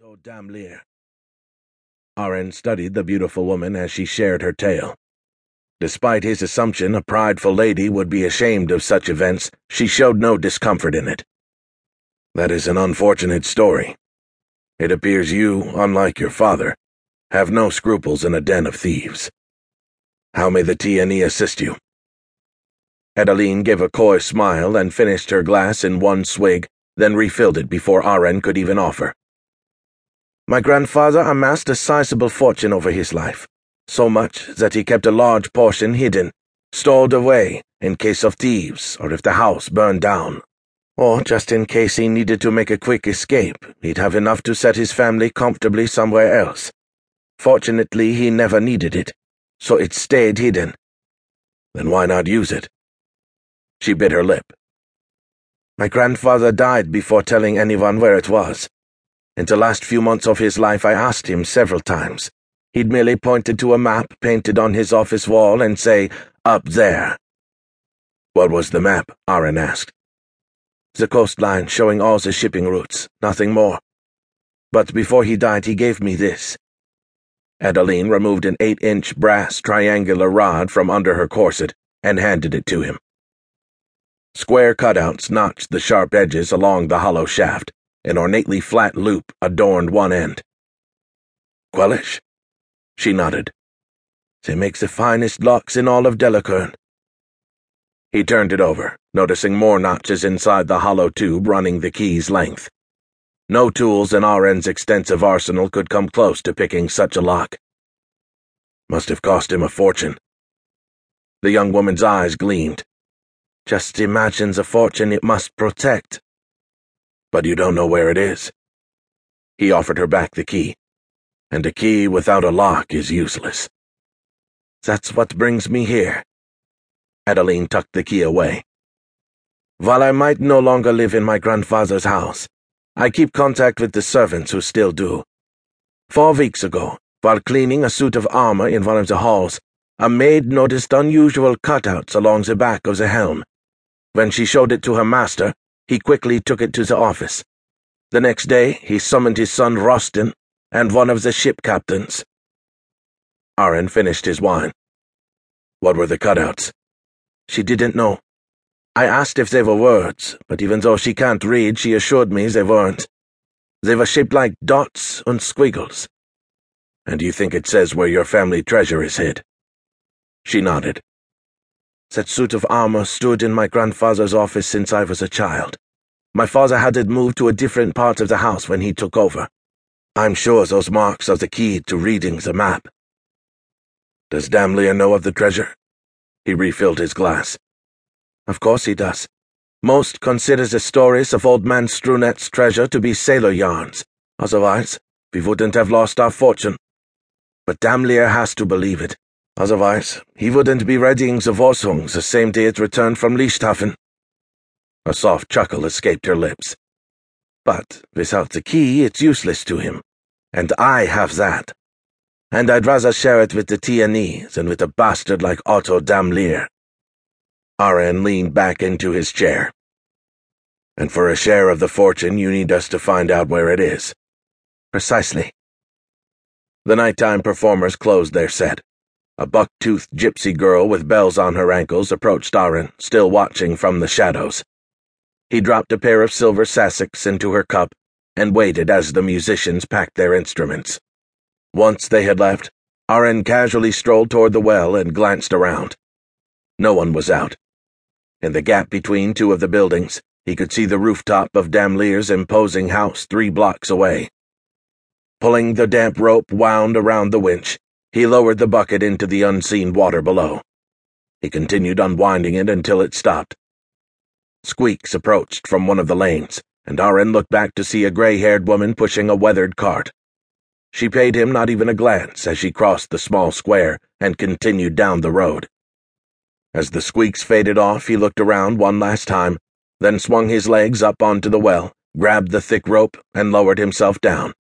So damn lear. Ahren studied the beautiful woman as she shared her tale. Despite his assumption a prideful lady would be ashamed of such events, she showed no discomfort in it. That is an unfortunate story. It appears you, unlike your father, have no scruples in a den of thieves. How may the TNE assist you? Adeline gave a coy smile and finished her glass in one swig, then refilled it before Ahren could even offer. My grandfather amassed a sizable fortune over his life so much that he kept a large portion hidden, stored away in case of thieves or if the house burned down. Or just in case he needed to make a quick escape, he'd have enough to set his family comfortably somewhere else. Fortunately, he never needed it, so it stayed hidden. Then why not use it? She bit her lip. My grandfather died before telling anyone where it was. In the last few months of his life, I asked him several times. He'd merely pointed to a map painted on his office wall and say, Up there. What was the map? Ahren asked. The coastline showing all the shipping routes, nothing more. But before he died, he gave me this. Adeline removed an eight inch brass triangular rod from under her corset and handed it to him. Square cutouts notched the sharp edges along the hollow shaft. An ornately flat loop adorned one end. Quellish? She nodded. They make the finest locks in all of Delacern. He turned it over, noticing more notches inside the hollow tube running the key's length. No tools in Ahren's extensive arsenal could come close to picking such a lock. Must have cost him a fortune. The young woman's eyes gleamed. Just imagine the fortune it must protect. But you don't know where it is. He offered her back the key and a key without a lock is useless. That's what brings me here. Adeline tucked the key away. While I might no longer live in my grandfather's house, I keep contact with the servants who still do. Four weeks ago, while cleaning a suit of armor in one of the halls, a maid noticed unusual cutouts along the back of the helm. When she showed it to her master, he quickly took it to the office. The next day, he summoned his son Rostin and one of the ship captains. Ahren finished his wine. What were the cutouts? She didn't know. I asked if they were words, but even though she can't read, she assured me they weren't. They were shaped like dots and squiggles. And you think it says where your family treasure is hid? She nodded. That suit of armor stood in my grandfather's office since I was a child. My father had it moved to a different part of the house when he took over. I'm sure those marks are the key to reading the map. Does Damlier know of the treasure? He refilled his glass. Of course he does. Most consider the stories of Old Man Strunet's treasure to be sailor yarns. Otherwise, we wouldn't have lost our fortune. But Damlier has to believe it. Otherwise, he wouldn't be readying the Vorsung the same day it returned from Lichthafen. A soft chuckle escaped her lips. But without the key, it's useless to him. And I have that. And I'd rather share it with the TNE than with a bastard like Otto Damlier. Ahren leaned back into his chair. And for a share of the fortune, you need us to find out where it is. Precisely. The nighttime performers closed their set. A buck-toothed gypsy girl with bells on her ankles approached Ahren, still watching from the shadows. He dropped a pair of silver sassocks into her cup and waited as the musicians packed their instruments. Once they had left, Ahren casually strolled toward the well and glanced around. No one was out. In the gap between two of the buildings, he could see the rooftop of Damlier's imposing house three blocks away. Pulling the damp rope wound around the winch, he lowered the bucket into the unseen water below. He continued unwinding it until it stopped. Squeaks approached from one of the lanes and Ahren looked back to see a gray-haired woman pushing a weathered cart. She paid him not even a glance as she crossed the small square and continued down the road. As the squeaks faded off, he looked around one last time, then swung his legs up onto the well, grabbed the thick rope, and lowered himself down.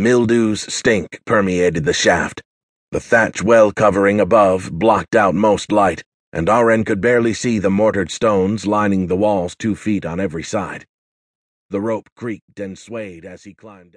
Mildew's stink permeated the shaft. The thatch well covering above blocked out most light, and Ahren could barely see the mortared stones lining the walls two feet on every side. The rope creaked and swayed as he climbed.